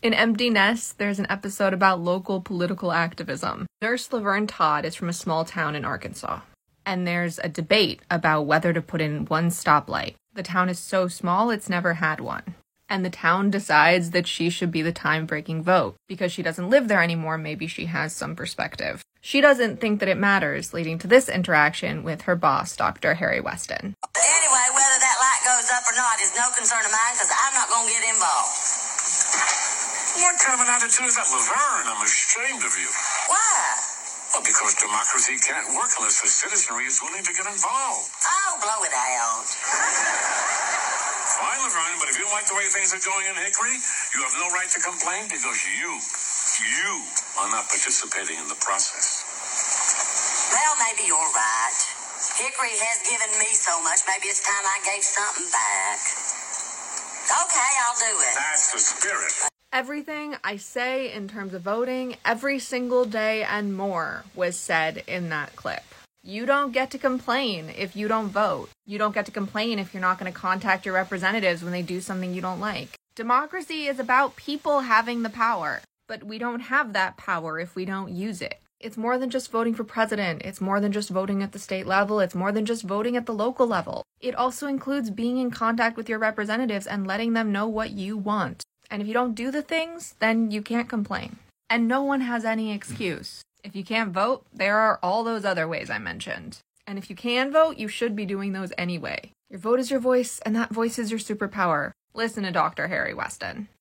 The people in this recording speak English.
In Empty Nest, there's an episode about local political activism. Nurse Laverne Todd is from a small town in Arkansas. And there's a debate about whether to put in one stoplight. The town is so small, it's never had one. And the town decides that she should be the time breaking vote. Because she doesn't live there anymore, maybe she has some perspective. She doesn't think that it matters, leading to this interaction with her boss, Dr. Harry Weston. Anyway, whether that light goes up or not is no concern of mine because I'm not going to get involved. What kind of an attitude is that, Laverne? I'm ashamed of you. Why? Well, because democracy can't work unless the citizenry is willing to get involved. Oh, blow it out. Fine, Laverne, but if you don't like the way things are going in Hickory, you have no right to complain because you, you are not participating in the process. Well, maybe you're right. Hickory has given me so much. Maybe it's time I gave something back. Okay, I'll do it. That's the spirit. Everything I say in terms of voting, every single day and more, was said in that clip. You don't get to complain if you don't vote. You don't get to complain if you're not going to contact your representatives when they do something you don't like. Democracy is about people having the power, but we don't have that power if we don't use it. It's more than just voting for president. It's more than just voting at the state level. It's more than just voting at the local level. It also includes being in contact with your representatives and letting them know what you want. And if you don't do the things, then you can't complain. And no one has any excuse. If you can't vote, there are all those other ways I mentioned. And if you can vote, you should be doing those anyway. Your vote is your voice, and that voice is your superpower. Listen to Dr. Harry Weston.